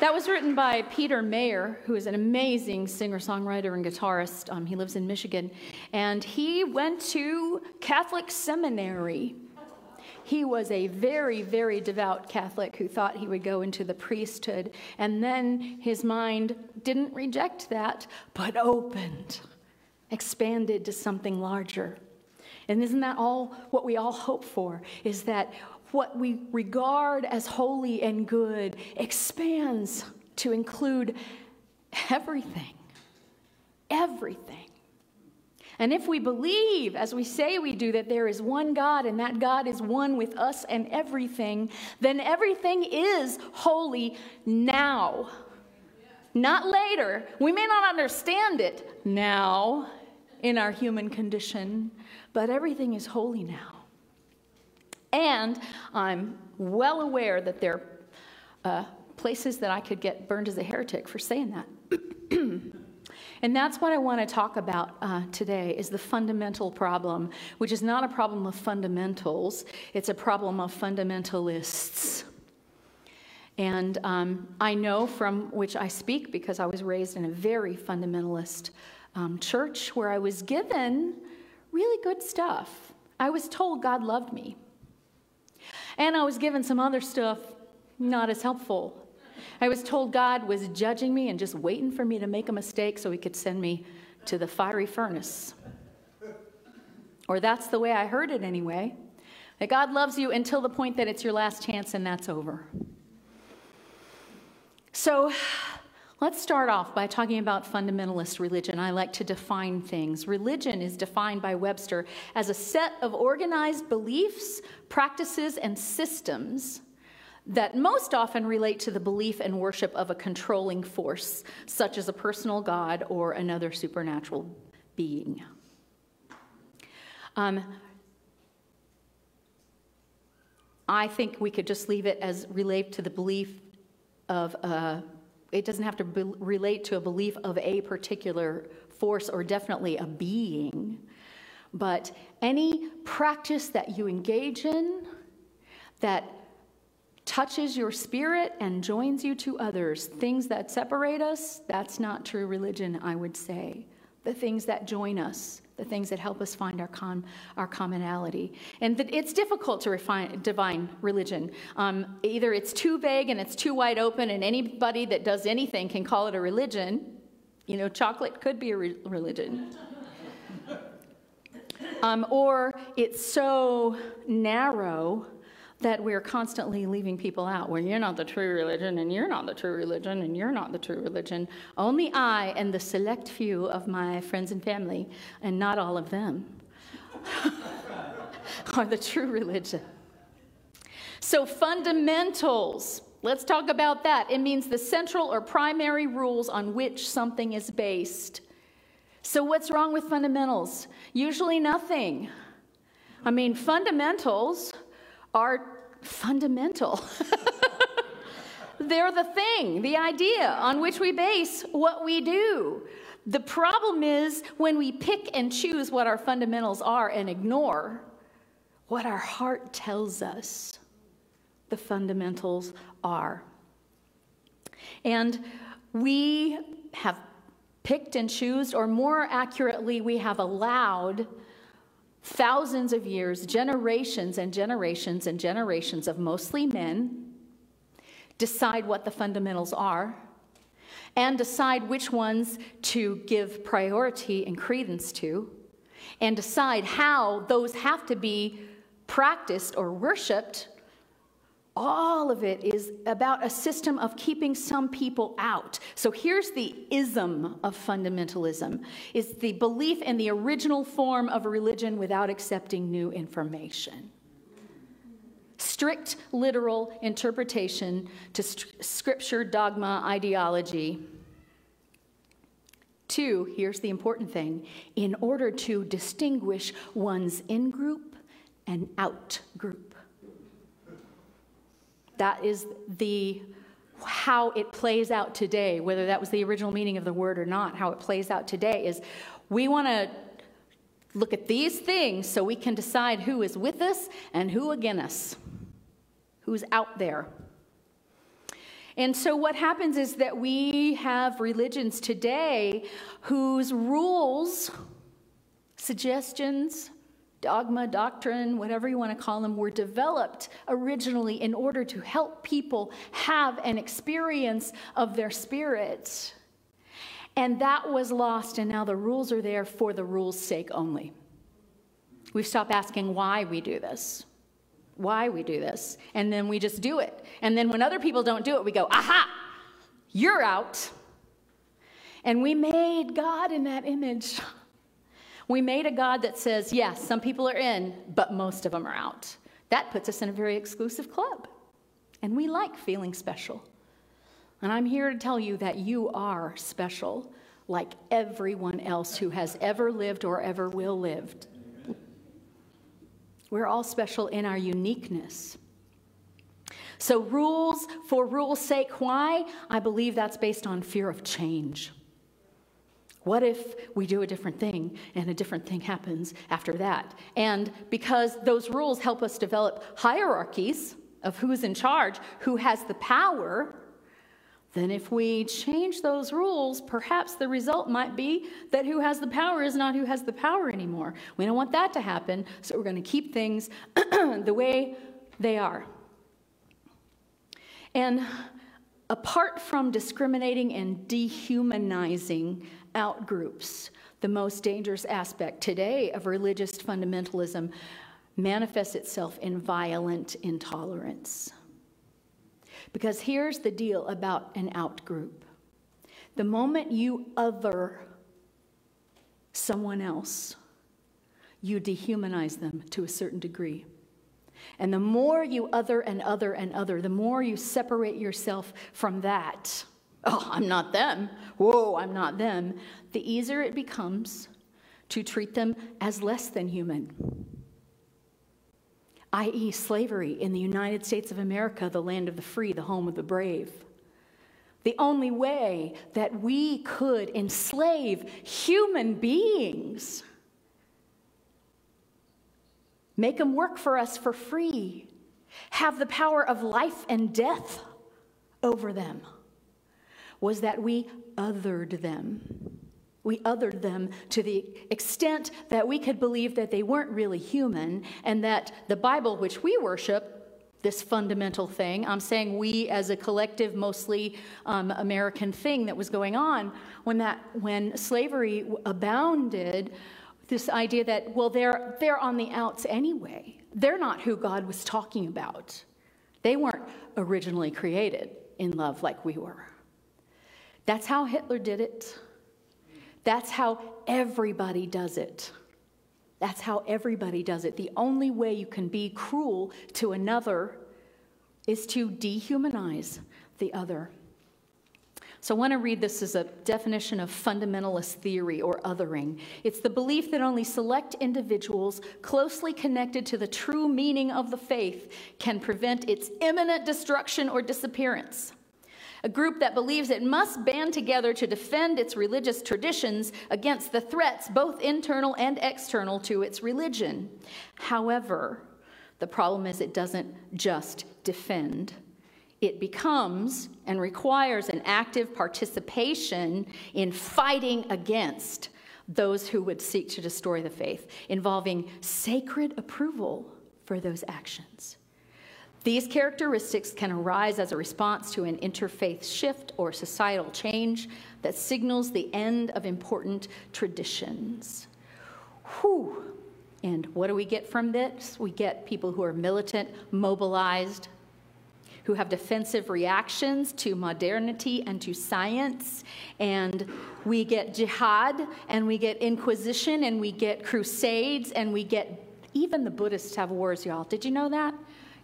That was written by Peter Mayer, who is an amazing singer songwriter and guitarist. Um, he lives in Michigan. And he went to Catholic seminary. He was a very, very devout Catholic who thought he would go into the priesthood. And then his mind didn't reject that, but opened, expanded to something larger. And isn't that all what we all hope for? Is that what we regard as holy and good expands to include everything. Everything. And if we believe, as we say we do, that there is one God and that God is one with us and everything, then everything is holy now. Not later. We may not understand it now in our human condition, but everything is holy now. And I'm well aware that there are uh, places that I could get burned as a heretic for saying that. and that's what I want to talk about uh, today is the fundamental problem, which is not a problem of fundamentals, it's a problem of fundamentalists. And um, I know from which I speak because I was raised in a very fundamentalist um, church where I was given really good stuff. I was told God loved me. And I was given some other stuff not as helpful. I was told God was judging me and just waiting for me to make a mistake so he could send me to the fiery furnace. Or that's the way I heard it anyway. That God loves you until the point that it's your last chance and that's over. So, Let's start off by talking about fundamentalist religion. I like to define things. Religion is defined by Webster as a set of organized beliefs, practices, and systems that most often relate to the belief and worship of a controlling force, such as a personal God or another supernatural being. Um, I think we could just leave it as relate to the belief of a it doesn't have to be, relate to a belief of a particular force or definitely a being, but any practice that you engage in that touches your spirit and joins you to others, things that separate us, that's not true religion, I would say. The things that join us, the things that help us find our, com- our commonality. And that it's difficult to refine, divine religion. Um, either it's too vague and it's too wide open, and anybody that does anything can call it a religion. You know, chocolate could be a re- religion. um, or it's so narrow that we're constantly leaving people out where you're not the true religion and you're not the true religion and you're not the true religion. Only I and the select few of my friends and family, and not all of them, are the true religion. So, fundamentals. Let's talk about that. It means the central or primary rules on which something is based. So, what's wrong with fundamentals? Usually nothing. I mean, fundamentals are fundamental. They're the thing, the idea on which we base what we do. The problem is when we pick and choose what our fundamentals are and ignore what our heart tells us the fundamentals are. And we have picked and chosen, or more accurately, we have allowed thousands of years, generations and generations and generations of mostly men decide what the fundamentals are and decide which ones to give priority and credence to and decide how those have to be practiced or worshiped all of it is about a system of keeping some people out. So here's the ism of fundamentalism is the belief in the original form of religion without accepting new information. Strict literal interpretation to scripture, dogma, ideology. Two, here's the important thing in order to distinguish one's in group and out group. That is the how it plays out today, whether that was the original meaning of the word or not, how it plays out today is we want to look at these things so we can decide who is with us and who against us, who's out there. And so, what happens is that we have religions today whose rules, suggestions, dogma, doctrine, whatever you want to call them, were developed originally in order to help people have an experience of their spirit. And that was lost, and now the rules are there for the rules' sake only. We've stopped asking why we do this, why we do this, and then we just do it. And then when other people don't do it, we go, aha, you're out. And we made God in that image. We made a God that says, yes, some people are in, but most of them are out. That puts us in a very exclusive club. And we like feeling special. And I'm here to tell you that you are special, like everyone else who has ever lived or ever will live. We're all special in our uniqueness. So, rules for rules' sake, why? I believe that's based on fear of change. What if we do a different thing and a different thing happens after that? And because those rules help us develop hierarchies of who's in charge, who has the power, then if we change those rules, perhaps the result might be that who has the power is not who has the power anymore. We don't want that to happen, so we're going to keep things the way they are. And apart from discriminating and dehumanizing outgroups. The most dangerous aspect today of religious fundamentalism manifests itself in violent intolerance. Because here's the deal about an outgroup the moment you other someone else, you dehumanize them to a certain degree. And the more you other and other and other, the more you separate yourself from that oh, I'm not them. Whoa, I'm not them. The easier it becomes to treat them as less than human. I.e., slavery in the United States of America, the land of the free, the home of the brave. The only way that we could enslave human beings, make them work for us for free, have the power of life and death over them was that we othered them. We othered them to the extent that we could believe that they weren't really human and that the Bible, which we worship, this fundamental thing, I'm saying we as a collective, mostly um, American thing that was going on, when, that, when slavery abounded, this idea that, well, they're, they're on the outs anyway. They're not who God was talking about. They weren't originally created in love like we were. That's how Hitler did it. That's how everybody does it. That's how everybody does it. The only way you can be cruel to another is to dehumanize the other. So I want to read this as a definition of fundamentalist theory or othering. It's the belief that only select individuals closely connected to the true meaning of the faith can prevent its imminent destruction or disappearance a group that believes it must band together to defend its religious traditions against the threats, both internal and external, to its religion. However, the problem is it doesn't just defend. It becomes and requires an active participation in fighting against those who would seek to destroy the faith, involving sacred approval for those actions. These characteristics can arise as a response to an interfaith shift or societal change that signals the end of important traditions. Whew. And what do we get from this? We get people who are militant, mobilized, who have defensive reactions to modernity and to science. And we get jihad, and we get inquisition, and we get crusades, and we get even the Buddhists have wars, y'all. Did you know that?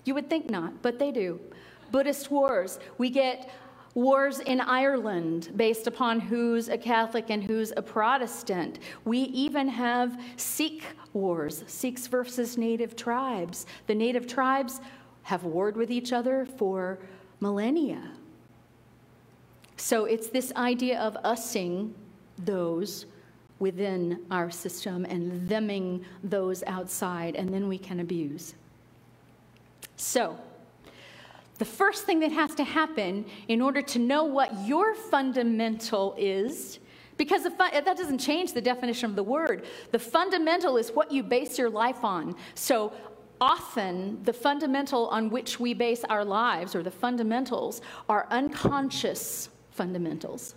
You would think not, but they do. Buddhist wars. We get wars in Ireland based upon who's a Catholic and who's a Protestant. We even have Sikh wars, Sikhs versus native tribes. The native tribes have warred with each other for millennia. So it's this idea of using those within our system and theming those outside, and then we can abuse. So, the first thing that has to happen in order to know what your fundamental is, because that doesn't change the definition of the word. The fundamental is what you base your life on. So often, the fundamental on which we base our lives, or the fundamentals, are unconscious fundamentals.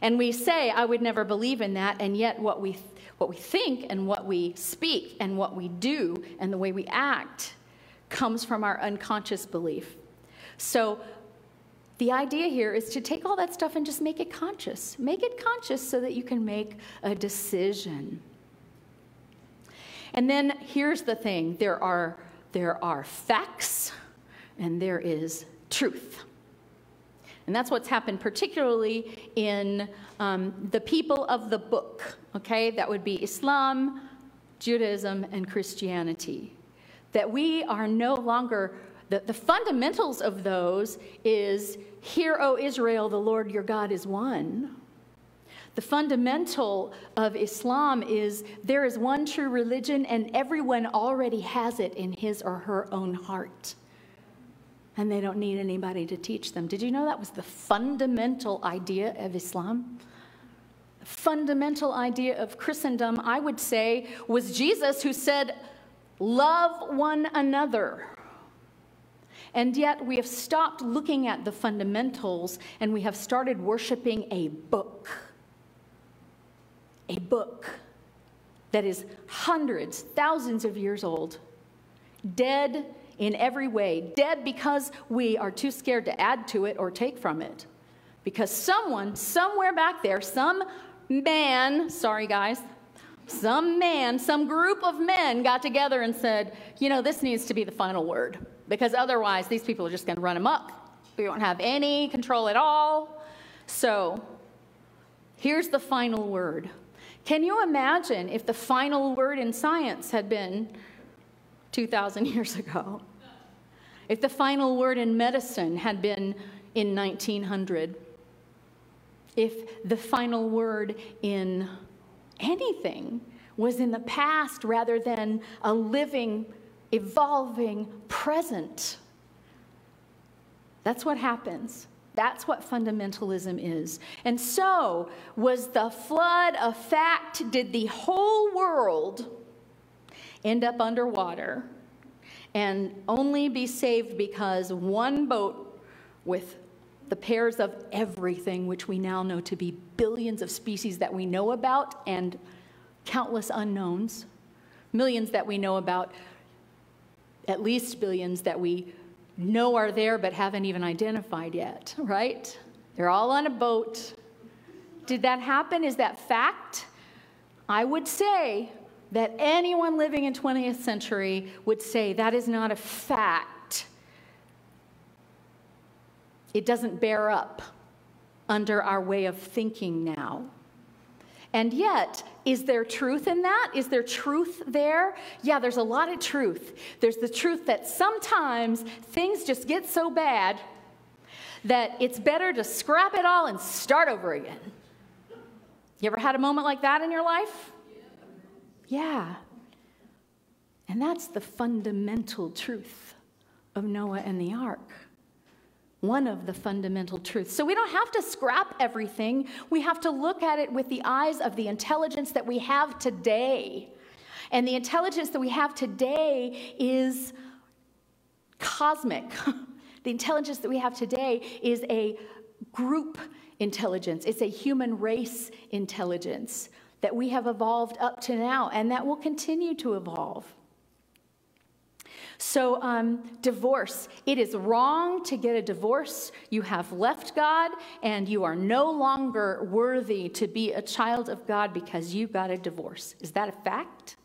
And we say, I would never believe in that, and yet what we, what we think and what we speak and what we do and the way we act comes from our unconscious belief. So the idea here is to take all that stuff and just make it conscious. Make it conscious so that you can make a decision. And then here's the thing there are, there are facts and there is truth. And that's what's happened, particularly in um, the people of the book, okay? That would be Islam, Judaism, and Christianity. That we are no longer the, the fundamentals of those is Hear, O Israel, the Lord your God is one. The fundamental of Islam is there is one true religion, and everyone already has it in his or her own heart. And they don't need anybody to teach them. Did you know that was the fundamental idea of Islam? The fundamental idea of Christendom, I would say, was Jesus who said, Love one another. And yet we have stopped looking at the fundamentals and we have started worshiping a book. A book that is hundreds, thousands of years old, dead in every way, dead because we are too scared to add to it or take from it. Because someone, somewhere back there, some man, sorry guys, some man, some group of men got together and said, you know, this needs to be the final word because otherwise these people are just going to run amok. We won't have any control at all. So here's the final word. Can you imagine if the final word in science had been 2,000 years ago? If the final word in medicine had been in 1900? If the final word in anything was in the past rather than a living evolving, present. That's what happens. That's what fundamentalism is. And so, was the flood a fact? Did the whole world end up underwater and only be saved because one boat with the pairs of everything, which we now know to be billions of species that we know about and countless unknowns, millions that we know about, at least billions that we know are there but haven't even identified yet, right? They're all on a boat. Did that happen? Is that fact? I would say that anyone living in 20th century would say that is not a fact. It doesn't bear up under our way of thinking now. And yet, is there truth in that? Is there truth there? Yeah, there's a lot of truth. There's the truth that sometimes things just get so bad that it's better to scrap it all and start over again. You ever had a moment like that in your life? Yeah. And that's the fundamental truth of Noah and the ark one of the fundamental truths. So we don't have to scrap everything. We have to look at it with the eyes of the intelligence that we have today. And the intelligence that we have today is cosmic. the intelligence that we have today is a group intelligence, it's a human race intelligence that we have evolved up to now and that will continue to evolve. So, um, divorce. It is wrong to get a divorce. You have left God and you are no longer worthy to be a child of God because you got a divorce. Is that a fact?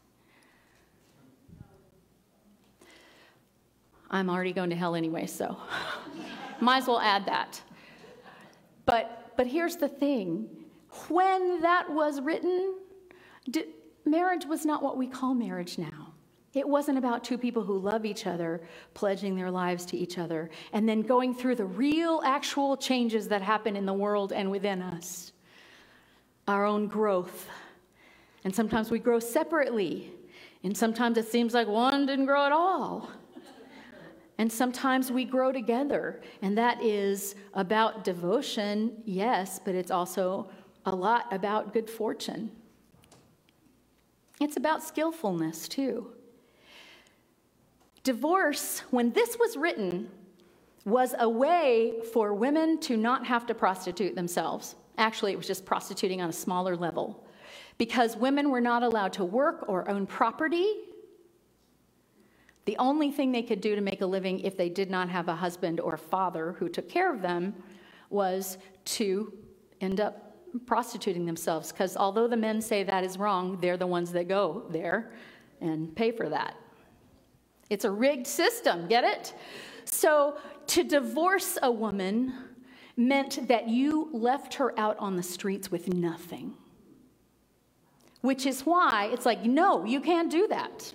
I'm already going to hell anyway, so might as well add that. But, but here's the thing when that was written, marriage was not what we call marriage now. It wasn't about two people who love each other, pledging their lives to each other, and then going through the real, actual changes that happen in the world and within us. Our own growth. And sometimes we grow separately, and sometimes it seems like one didn't grow at all. And sometimes we grow together, and that is about devotion, yes, but it's also a lot about good fortune. It's about skillfulness, too. Divorce, when this was written, was a way for women to not have to prostitute themselves. Actually, it was just prostituting on a smaller level. Because women were not allowed to work or own property. The only thing they could do to make a living if they did not have a husband or a father who took care of them was to end up prostituting themselves. Because although the men say that is wrong, they're the ones that go there and pay for that. It's a rigged system, get it? So to divorce a woman meant that you left her out on the streets with nothing. Which is why it's like, no, you can't do that.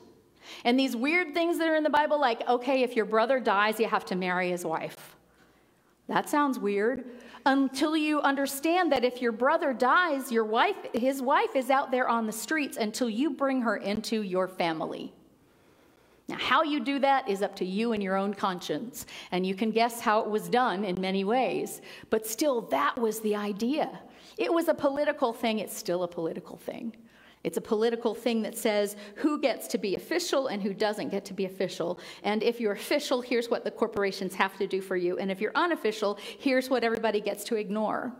And these weird things that are in the Bible, like, okay, if your brother dies, you have to marry his wife. That sounds weird. Until you understand that if your brother dies, your wife, his wife is out there on the streets until you bring her into your family. Now, how you do that is up to you and your own conscience. And you can guess how it was done in many ways. But still, that was the idea. It was a political thing, it's still a political thing. It's a political thing that says who gets to be official and who doesn't get to be official. And if you're official, here's what the corporations have to do for you. And if you're unofficial, here's what everybody gets to ignore.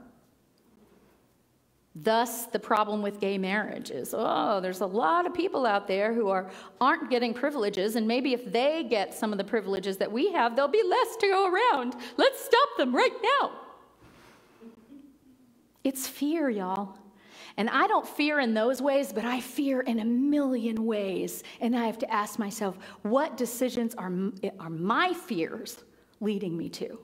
Thus, the problem with gay marriage is oh, there's a lot of people out there who are, aren't getting privileges, and maybe if they get some of the privileges that we have, there'll be less to go around. Let's stop them right now. It's fear, y'all. And I don't fear in those ways, but I fear in a million ways. And I have to ask myself, what decisions are, are my fears leading me to?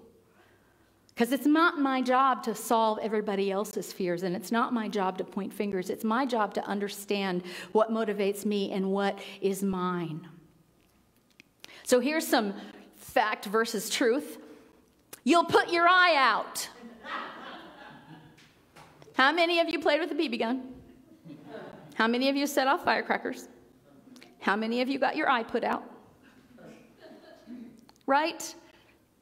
Because it's not my job to solve everybody else's fears, and it's not my job to point fingers. It's my job to understand what motivates me and what is mine. So here's some fact versus truth. You'll put your eye out. How many of you played with a BB gun? How many of you set off firecrackers? How many of you got your eye put out? Right?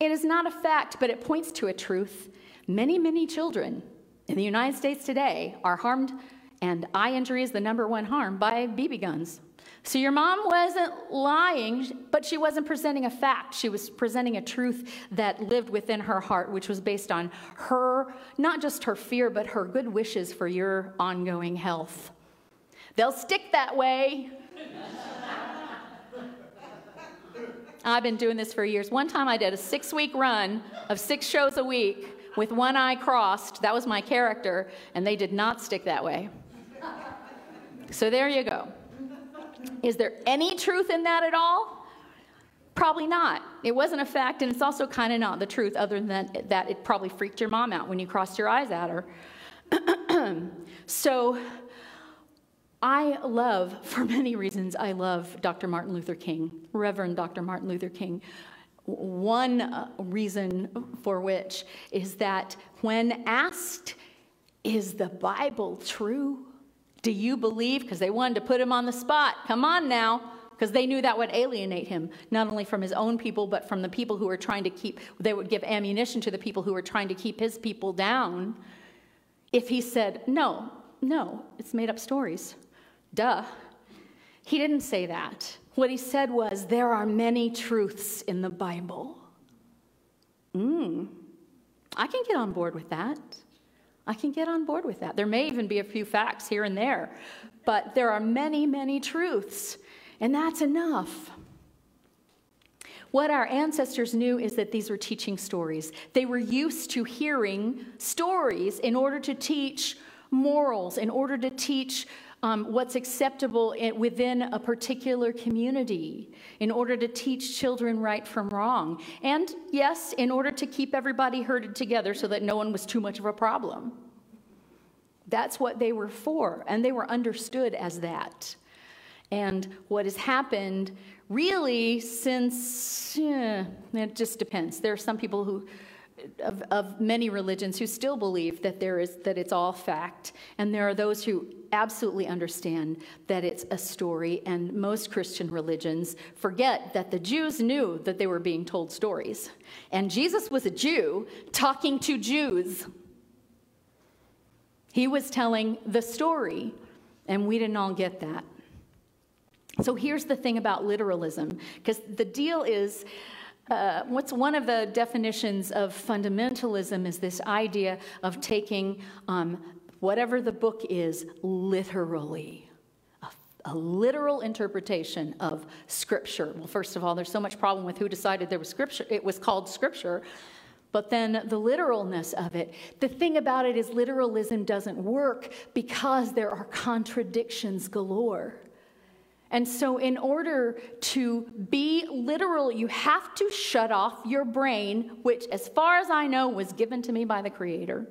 It is not a fact, but it points to a truth. Many, many children in the United States today are harmed, and eye injury is the number one harm by BB guns. So your mom wasn't lying, but she wasn't presenting a fact. She was presenting a truth that lived within her heart, which was based on her, not just her fear, but her good wishes for your ongoing health. They'll stick that way. I've been doing this for years. One time I did a six week run of six shows a week with one eye crossed. That was my character, and they did not stick that way. So there you go. Is there any truth in that at all? Probably not. It wasn't a fact, and it's also kind of not the truth, other than that it probably freaked your mom out when you crossed your eyes at her. so, I love, for many reasons, I love Dr. Martin Luther King, Reverend Dr. Martin Luther King. One uh, reason for which is that when asked, is the Bible true? Do you believe? Because they wanted to put him on the spot. Come on now. Because they knew that would alienate him, not only from his own people, but from the people who were trying to keep, they would give ammunition to the people who were trying to keep his people down. If he said, no, no, it's made up stories. Duh. He didn't say that. What he said was, There are many truths in the Bible. Hmm. I can get on board with that. I can get on board with that. There may even be a few facts here and there, but there are many, many truths, and that's enough. What our ancestors knew is that these were teaching stories. They were used to hearing stories in order to teach morals, in order to teach um, what's acceptable within a particular community in order to teach children right from wrong. And yes, in order to keep everybody herded together so that no one was too much of a problem. That's what they were for, and they were understood as that. And what has happened really since, eh, it just depends. There are some people who of, of many religions who still believe that there is that it's all fact, and there are those who absolutely understand that it's a story. And most Christian religions forget that the Jews knew that they were being told stories, and Jesus was a Jew talking to Jews. He was telling the story, and we didn't all get that. So here's the thing about literalism, because the deal is uh, what's one of the definitions of fundamentalism is this idea of taking um, whatever the book is literally. A, literal interpretation of scripture. Well, first of all, there's so much problem with who decided there was scripture. It was called scripture, but then the literalness of it. The thing about it is, literalism doesn't work because there are contradictions galore. And so, in order to be literal, you have to shut off your brain, which, as far as I know, was given to me by the Creator.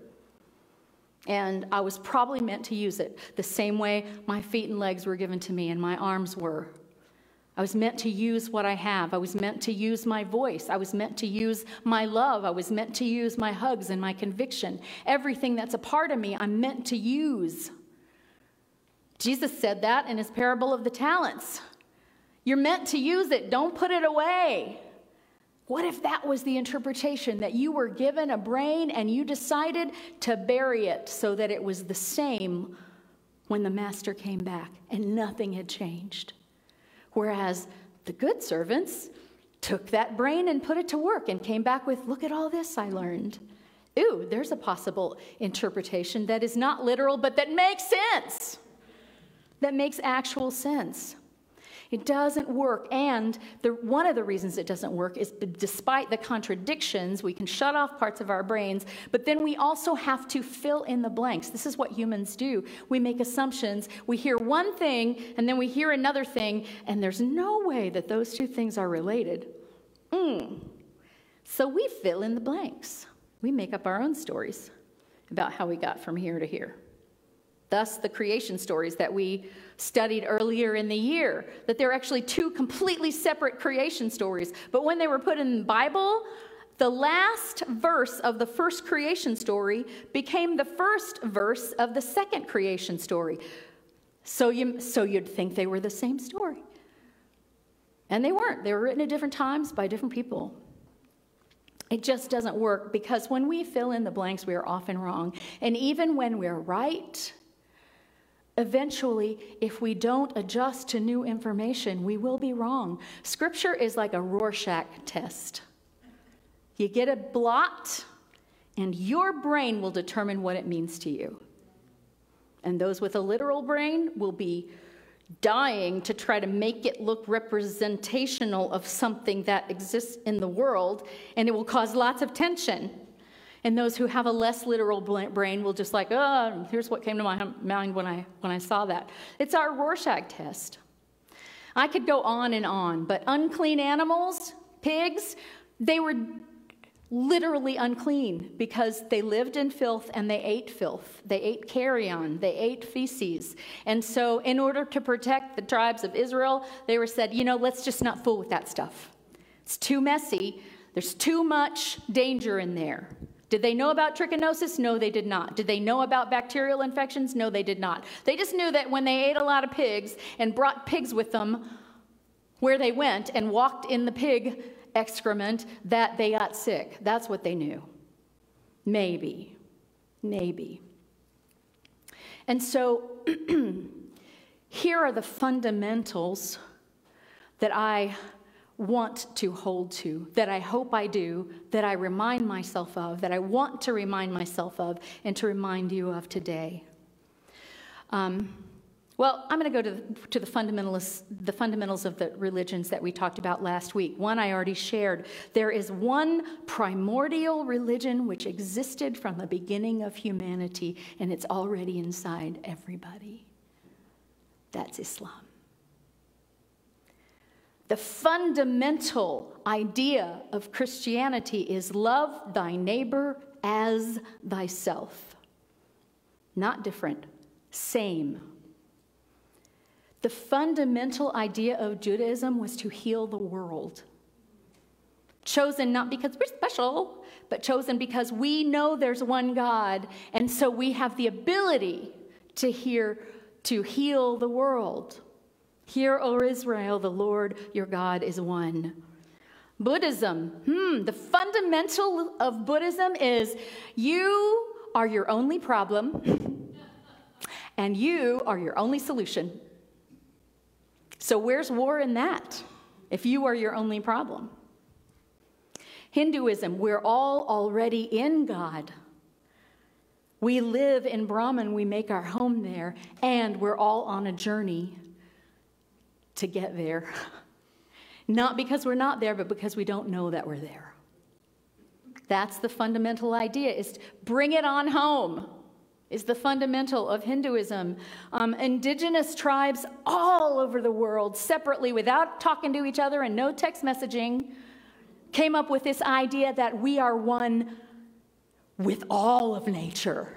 And I was probably meant to use it the same way my feet and legs were given to me and my arms were. I was meant to use what I have. I was meant to use my voice. I was meant to use my love. I was meant to use my hugs and my conviction. Everything that's a part of me, I'm meant to use. Jesus said that in his parable of the talents. You're meant to use it, don't put it away. What if that was the interpretation that you were given a brain and you decided to bury it so that it was the same when the master came back and nothing had changed? Whereas the good servants took that brain and put it to work and came back with, Look at all this I learned. Ooh, there's a possible interpretation that is not literal, but that makes sense that makes actual sense. It doesn't work. And the, one of the reasons it doesn't work is despite the contradictions, we can shut off parts of our brains, but then we also have to fill in the blanks. This is what humans do. We make assumptions. We hear one thing, and then we hear another thing, and there's no way that those two things are related. Mm. So we fill in the blanks. We make up our own stories about how we got from here to here. Thus, the creation stories that we studied earlier in the year, that they're actually two completely separate creation stories. But when they were put in the Bible, the last verse of the first creation story became the first verse of the second creation story. So, you, so you'd think they were the same story. And they weren't. They were written at different times by different people. It just doesn't work because when we fill in the blanks, we are often wrong. And even when we're right, Eventually, if we don't adjust to new information, we will be wrong. Scripture is like a Rorschach test. You get a blot, and your brain will determine what it means to you. And those with a literal brain will be dying to try to make it look representational of something that exists in the world, and it will cause lots of tension. And those who have a less literal brain will just like, oh, here's what came to my mind when I, when I saw that. It's our Rorschach test. I could go on and on, but unclean animals, pigs, they were literally unclean because they lived in filth and they ate filth. They ate carrion, they ate feces. And so, in order to protect the tribes of Israel, they were said, you know, let's just not fool with that stuff. It's too messy, there's too much danger in there. Did they know about trichinosis? No, they did not. Did they know about bacterial infections? No, they did not. They just knew that when they ate a lot of pigs and brought pigs with them where they went and walked in the pig excrement, that they got sick. That's what they knew. Maybe. Maybe. And so here are the fundamentals that I want to hold to, that I hope I do, that I remind myself of, that I want to remind myself of, and to remind you of today. Um, well, I'm going to go to, the, to the, fundamentalists, the fundamentals of the religions that we talked about last week. One I already shared. There is one primordial religion which existed from the beginning of humanity, and it's already inside everybody. That's Islam. The fundamental idea of Christianity is love thy neighbor as thyself. Not different, same. The fundamental idea of Judaism was to heal the world. Chosen not because we're special, but chosen because we know there's one God, and so we have the ability to hear to heal the world. Hear, O Israel, the Lord your God is one. Buddhism. Hmm, the fundamental of Buddhism is you are your only problem and you are your only solution. So, where's war in that if you are your only problem? Hinduism, we're all already in God. We live in Brahman, we make our home there, and we're all on a journey to get there. Not because we're not there, but because we don't know that we're there. That's the fundamental idea is bring it on home is the fundamental of Hinduism. Um, indigenous tribes all over the world, separately, without talking to each other and no text messaging, came up with this idea that we are one with all of nature,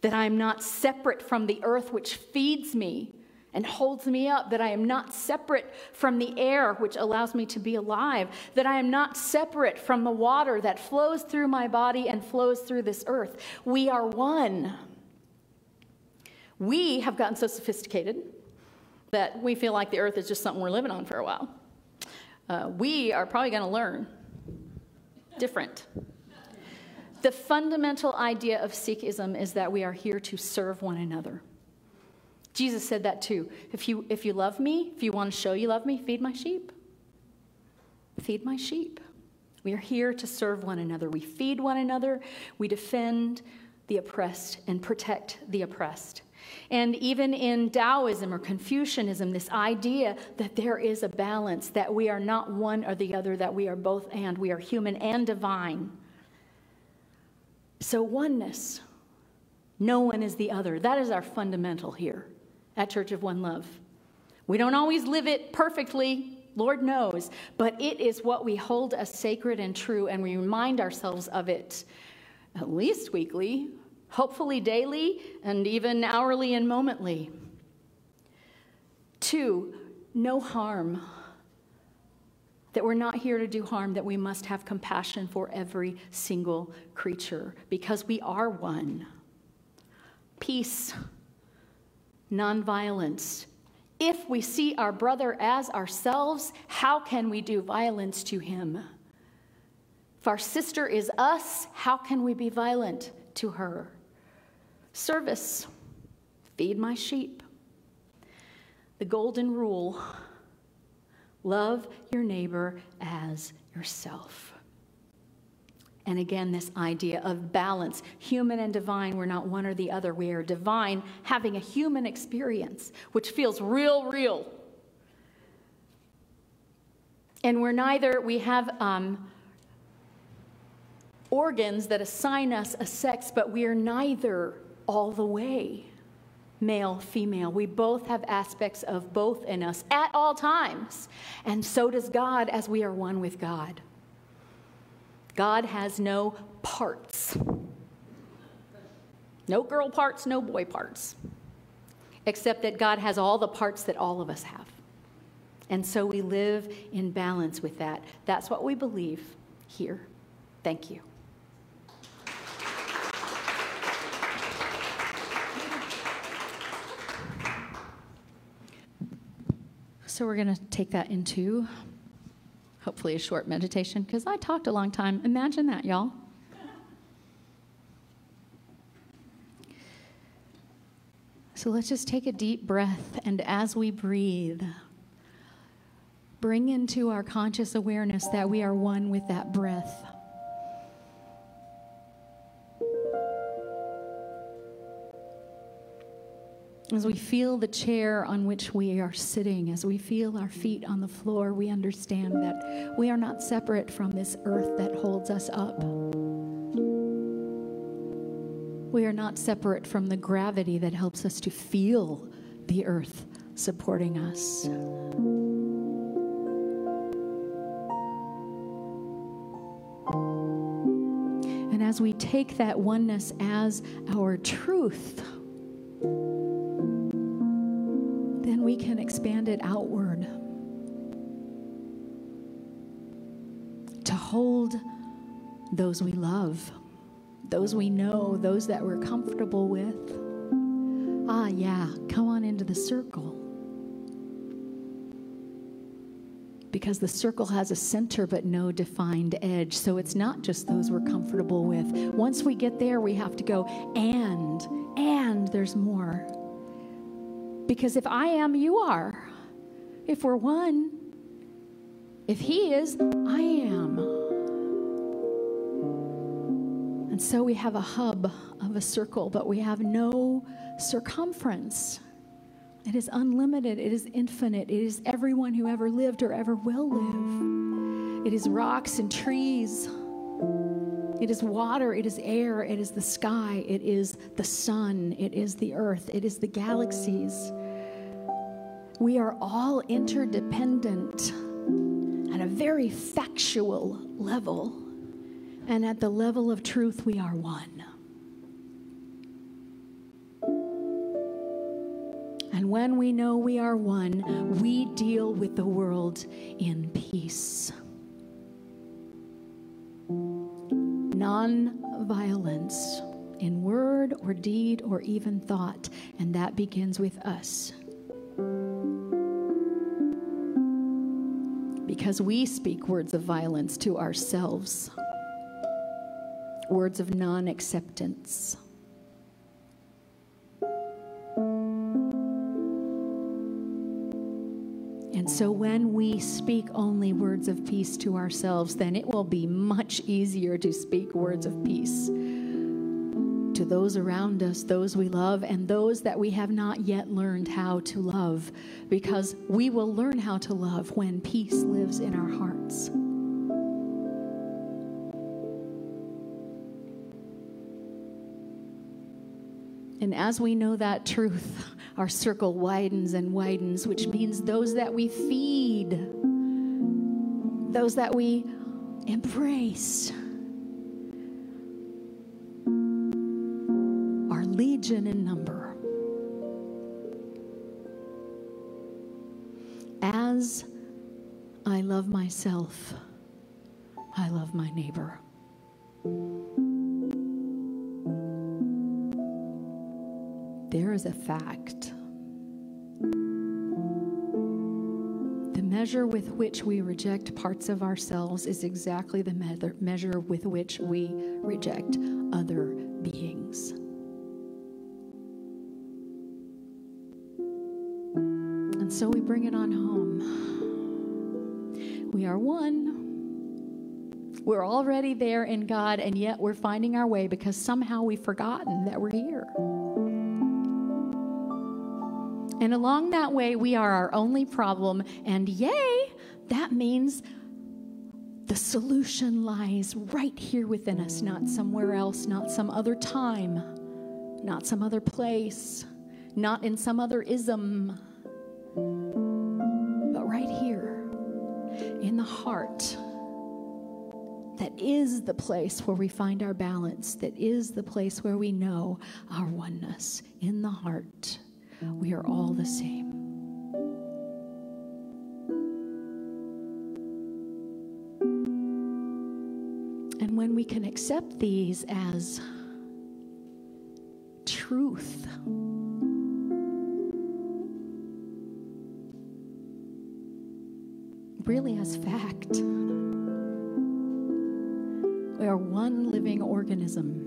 that I am not separate from the earth which feeds me and holds me up, that I am not separate from the air which allows me to be alive, that I am not separate from the water that flows through my body and flows through this earth. We are one. We have gotten so sophisticated that we feel like the earth is just something we're living on for a while. Uh, we are probably going to learn different. The fundamental idea of Sikhism is that we are here to serve one another. Jesus said that too. If you, if you love me, if you want to show you love me, feed my sheep. Feed my sheep. We are here to serve one another. We feed one another. We defend the oppressed and protect the oppressed. And even in Taoism or Confucianism, this idea that there is a balance, that we are not one or the other, that we are both and, we are human and divine. So, oneness. No one is the other. That is our fundamental here at Church of One Love. We don't always live it perfectly, Lord knows, but it is what we hold as sacred and true, and we remind ourselves of it at least weekly, hopefully daily, and even hourly and momently. Two, no harm. That we're not here to do harm, that we must have compassion for every single creature because we are one. Peace nonviolence. If we see our brother as ourselves, how can we do violence to him? If our sister is us, how can we be violent to her? Service, feed my sheep. The golden rule love your neighbor as yourself. And again, this idea of balance human and divine, we're not one or the other. We are divine, having a human experience, which feels real, real. And we're neither, we have um, organs that assign us a sex, but we are neither all the way male, female. We both have aspects of both in us at all times. And so does God as we are one with God. God has no parts. No girl parts, no boy parts. Except that God has all the parts that all of us have. And so we live in balance with that. That's what we believe here. Thank you. So we're going to take that into hopefully a short meditation, because I talked a long time. Imagine that, y'all. So let's just take a deep breath, and as we breathe, bring into our conscious awareness that we are one with that breath. As we feel the chair on which we are sitting, as we feel our feet on the floor, we understand that we are not separate from this earth that holds us up. We are not separate from the gravity that helps us to feel the earth supporting us. And as we take that oneness as our truth, we can expand it outward to hold those we love, those we know, those that we're comfortable with. Ah, yeah, come on into the circle. because the circle has a center but no defined edge. So it's not just those we're comfortable with. Once we get there, we have to go, and, and there's more. Because if I am, you are. If we're one, if He is, I am. And so we have a hub of a circle, but we have no circumference. It is unlimited, it is infinite, it is everyone who ever lived or ever will live. It is rocks and trees. It is water, it is air, it is the sky, it is the sun, it is the earth, it is the galaxies. We are all interdependent at a very factual level. And at the level of truth, we are one. And when we know we are one, we deal with the world in peace. Non violence in word or deed or even thought. And that begins with us. Because we speak words of violence to ourselves, words of non acceptance. And so when we speak only words of peace to ourselves, then it will be much easier to speak words of peace to those around us, those we love, and those that we have not yet learned how to love, because we will learn how to love when peace lives in our hearts. And as we know that truth, our circle widens and widens, which means those that we feed, those that we embrace, are legion in number. As I love myself, I love my neighbor. There is a fact. The measure with which we reject parts of ourselves is exactly the measure with which we reject other beings. And so we bring it on home. We are one. We're already there in God, and yet we're finding our way because somehow we've forgotten that we're here. And along that way, we are our only problem. And yay, that means the solution lies right here within us, not somewhere else, not some other time, not some other place, not in some other ism, but right here in the heart. That is the place where we find our balance, that is the place where we know our oneness in the heart. We are all the same. And when we can accept these as truth, really as fact, we are one living organism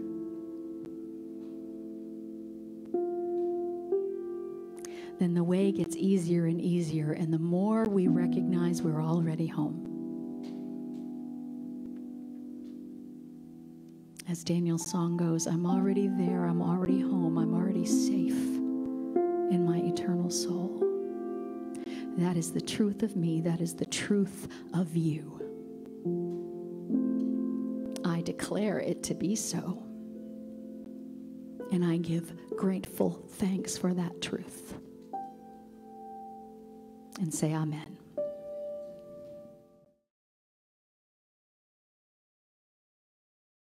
way gets easier and easier, and the more we recognize we're already home. As Daniel's song goes, I'm already there, I'm already home, I'm already safe in my eternal soul. That is the truth of me, that is the truth of you. I declare it to be so. And I give grateful thanks for that truth and say amen.